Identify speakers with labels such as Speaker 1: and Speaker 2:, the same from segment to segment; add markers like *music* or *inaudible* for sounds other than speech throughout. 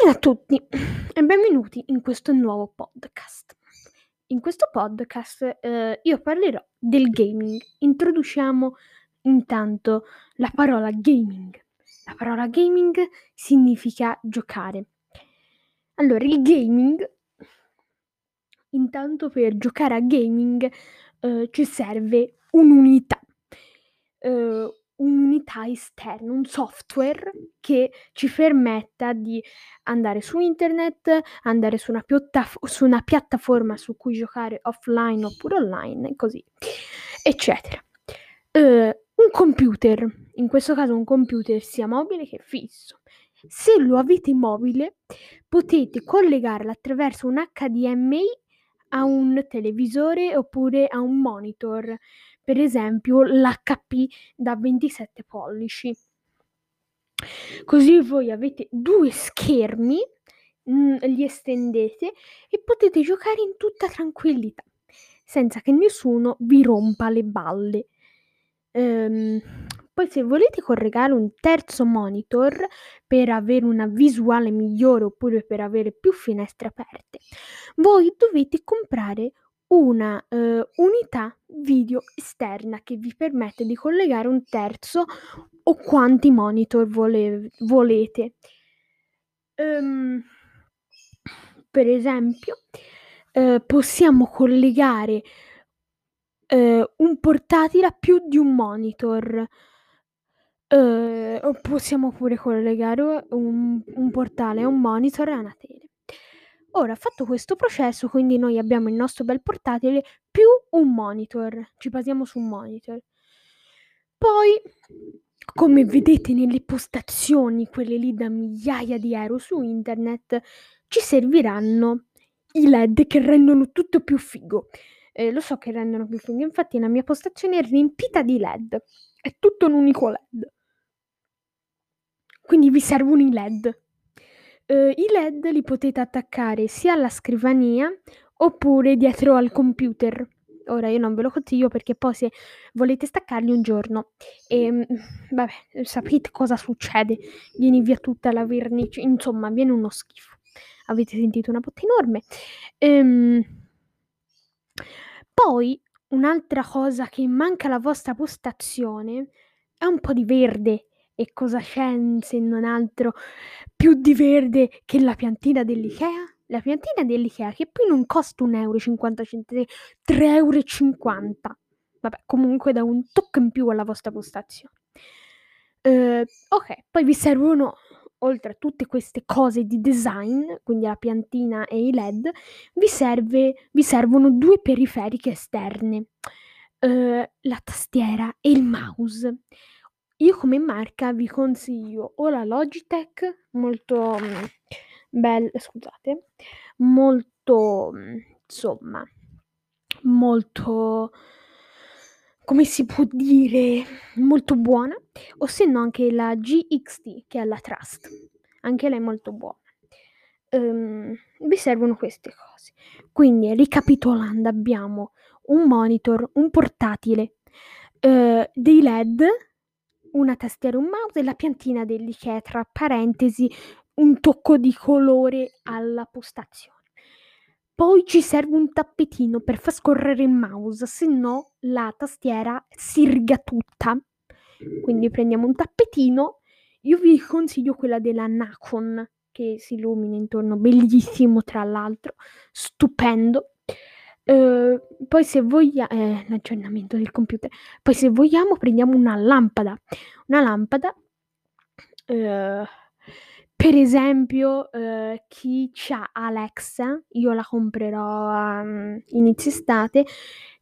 Speaker 1: Buongiorno a tutti e benvenuti in questo nuovo podcast. In questo podcast eh, io parlerò del gaming. Introduciamo intanto la parola gaming. La parola gaming significa giocare. Allora, il gaming, intanto per giocare a gaming eh, ci serve un'unità. Eh, un'unità esterna, un software che ci permetta di andare su internet, andare su una, piottaf- su una piattaforma su cui giocare offline oppure online, così, eccetera. Uh, un computer, in questo caso un computer sia mobile che fisso. Se lo avete mobile, potete collegarlo attraverso un HDMI a un televisore oppure a un monitor per esempio l'HP da 27 pollici. Così voi avete due schermi, mm, li estendete e potete giocare in tutta tranquillità, senza che nessuno vi rompa le balle. Ehm, poi se volete collegare un terzo monitor per avere una visuale migliore oppure per avere più finestre aperte, voi dovete comprare una uh, unità video esterna che vi permette di collegare un terzo o quanti monitor vole- volete. Um, per esempio, uh, possiamo collegare uh, un portatile a più di un monitor. o possiamo pure collegare un, un portale a un monitor e una tele. Ora, fatto questo processo, quindi noi abbiamo il nostro bel portatile più un monitor. Ci basiamo su un monitor. Poi, come vedete nelle postazioni, quelle lì da migliaia di euro su internet, ci serviranno i LED che rendono tutto più figo. Eh, lo so che rendono più figo, infatti la mia postazione è riempita di LED. È tutto un unico LED. Quindi vi servono i LED. Uh, I LED li potete attaccare sia alla scrivania oppure dietro al computer. Ora io non ve lo consiglio perché poi se volete staccarli un giorno e ehm, vabbè, sapete cosa succede. Viene via tutta la vernice, insomma, viene uno schifo. Avete sentito una botta enorme. Ehm, poi un'altra cosa che manca alla vostra postazione è un po' di verde e cosa c'è se non altro più di verde che la piantina dell'Ikea? La piantina dell'Ikea che poi non costa 1,50 euro, 3,50 euro. Vabbè, comunque da un tocco in più alla vostra postazione. Uh, ok, poi vi servono, oltre a tutte queste cose di design, quindi la piantina e i LED, vi, serve, vi servono due periferiche esterne, uh, la tastiera e il mouse. Io come marca vi consiglio o la Logitech, molto mm, bella, scusate, molto, mm, insomma, molto, come si può dire, molto buona, o se no anche la GXT, che è la Trust, anche lei è molto buona. Um, vi servono queste cose. Quindi, ricapitolando, abbiamo un monitor, un portatile, uh, dei LED una tastiera un mouse e la piantina dell'Ikea, tra parentesi, un tocco di colore alla postazione. Poi ci serve un tappetino per far scorrere il mouse, se no la tastiera si riga tutta. Quindi prendiamo un tappetino. Io vi consiglio quella della Nacon che si illumina intorno, bellissimo tra l'altro, stupendo. Uhm, poi se voglia eh, l'aggiornamento del computer. Poi se vogliamo prendiamo una lampada. Una lampada, uhm, per esempio, uhm, chi c'ha Alexa, io la comprerò mhmm, inizio estate,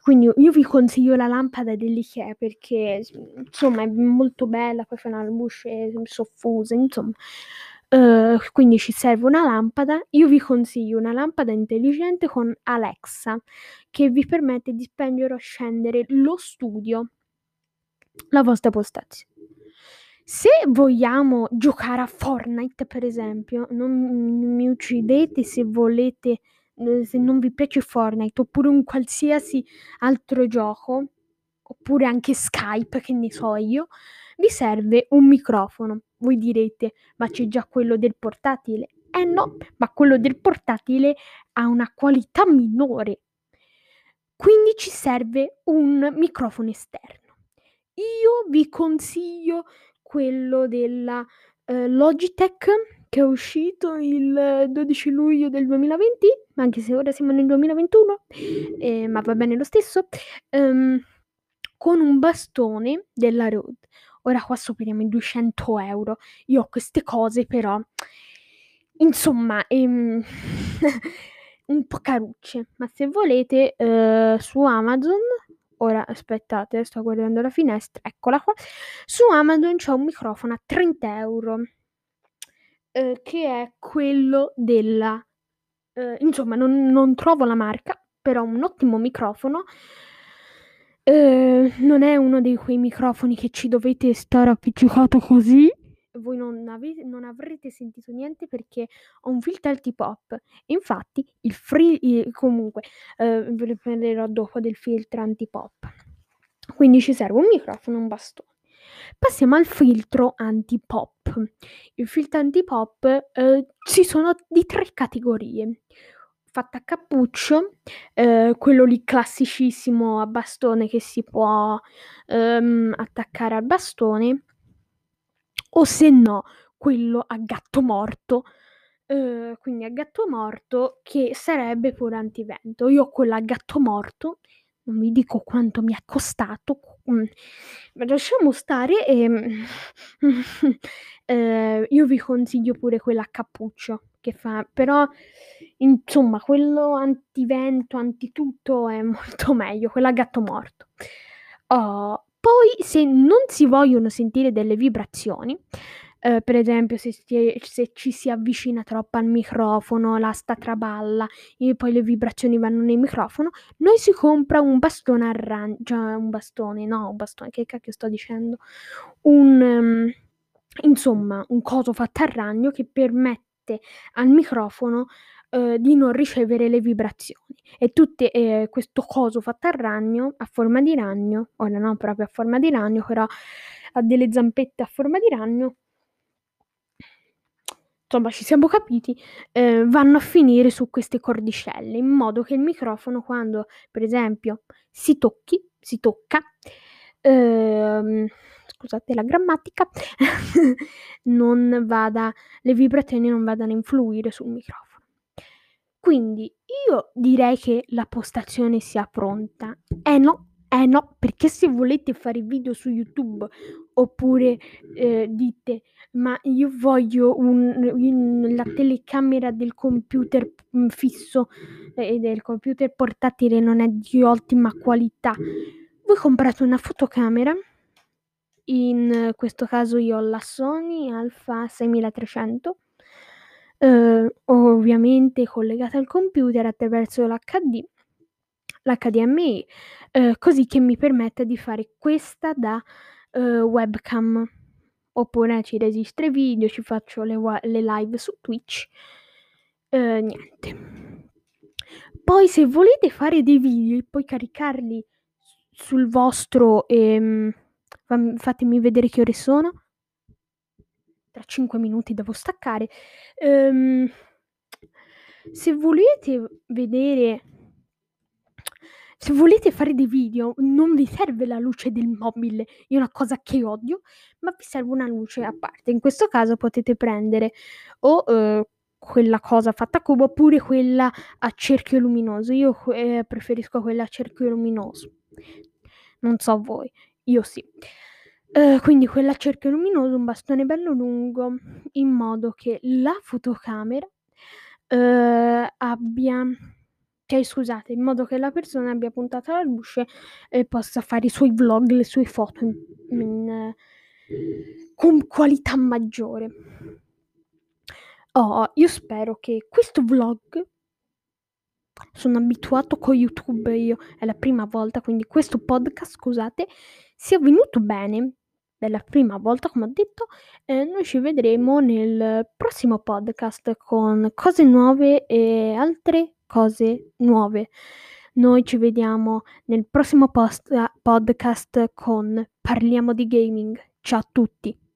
Speaker 1: quindi io vi consiglio la lampada dell'IKEA perché insomma è molto bella, poi fa una luce soffusa, insomma. Uh, quindi ci serve una lampada. Io vi consiglio una lampada intelligente con Alexa che vi permette di spengere o scendere lo studio, la vostra postazione. Se vogliamo giocare a Fortnite, per esempio, non mi uccidete se volete, eh, se non vi piace Fortnite, oppure un qualsiasi altro gioco, oppure anche Skype, che ne so io, vi serve un microfono. Voi direte, ma c'è già quello del portatile? Eh no, ma quello del portatile ha una qualità minore. Quindi ci serve un microfono esterno. Io vi consiglio quello della eh, Logitech che è uscito il 12 luglio del 2020, anche se ora siamo nel 2021, eh, ma va bene lo stesso, um, con un bastone della Rode. Ora qua superiamo i 200 euro. Io ho queste cose però, insomma, ehm, *laughs* un po' carucce, ma se volete eh, su Amazon, ora aspettate, sto guardando la finestra, eccola qua, su Amazon c'è un microfono a 30 euro, eh, che è quello della, eh, insomma non, non, trovo la marca, però un ottimo microfono, eh, non è uno di quei microfoni che ci dovete stare appiccicato così, voi non, avete, non avrete sentito niente perché ho un filtro anti-pop. Infatti, il free, il, comunque, eh, ve lo prenderò dopo del filtro anti-pop. Quindi ci serve un microfono e un bastone. Passiamo al filtro anti-pop. Il filtro anti-pop eh, ci sono di tre categorie. Fatta a cappuccio, eh, quello lì classicissimo a bastone che si può ehm, attaccare al bastone o se no quello a gatto morto, uhm, quindi a gatto morto che sarebbe pure antivento. Io ho quello a gatto morto, non vi dico quanto mi è costato, mhmm, ma lasciamo stare, ehm, *laughs* ehm, io vi consiglio pure quello a cappuccio che fa però insomma quello antivento, antitutto è *laughs* molto meglio, quello a gatto morto. Oh poi se non si vogliono sentire delle vibrazioni, eh, per esempio se, si, se, ci si avvicina troppo al microfono, l'asta traballa e poi le vibrazioni vanno nel microfono, noi si compra un bastone a ragno, cioè un bastone, no, un bastone, che cacchio sto dicendo? Un, um, insomma, un coso fatto a ragno che permette al microfono eh, di non ricevere le vibrazioni. E tutte eh, questo coso fatto a ragno, a forma di ragno, ora non proprio a forma di ragno, però ha delle zampette a forma di ragno. Insomma, ci siamo capiti, eh, vanno a finire su queste cordicelle, in modo che il microfono, quando per esempio si tocchi, si tocca, ehm, scusate la grammatica, *laughs* non vada, le vibrazioni non vadano a influire sul microfono. Quindi io direi che la postazione sia pronta. Eh no, eh no, perché se volete fare video su YouTube oppure eh, dite ma io voglio un, un, la telecamera del computer mm, fisso e eh, del computer portatile non è di ottima qualità, voi comprate una fotocamera. In questo caso io ho la Sony Alpha 6300 eh, ovviamente collegata al computer attraverso l'HD, l'HDMI, eh, così che mi permette di fare questa da eh, webcam. Oppure ci registro video, ci faccio le, le live su Twitch. Eh, niente. Poi se volete fare dei video e poi caricarli sul vostro... Ehm, fatemi vedere che ore sono tra 5 minuti devo staccare. Ehm, se volete vedere se volete fare dei video, non vi serve la luce del mobile, è una cosa che odio, ma vi serve una luce a parte. In questo caso potete prendere o eh, quella cosa fatta a cubo oppure quella a cerchio luminoso. Io eh, preferisco quella a cerchio luminoso. Non so voi, io sì. Ehm, quindi quella a cerchio luminoso, un bastone bello lungo, in modo che la fotocamera, uhm, abbia cioè scusate, in modo che la persona abbia puntato la luce e possa fare i suoi vlog, le sue foto in in con qualità maggiore. Oh, io spero che questo vlog sono abituato con YouTube io, è la prima volta, quindi questo podcast, scusate, sia venuto bene è la prima volta, come ho detto, e noi ci vedremo nel prossimo podcast con cose nuove e altre cose nuove. Noi ci vediamo nel prossimo post- podcast con Parliamo di gaming. Ciao a tutti.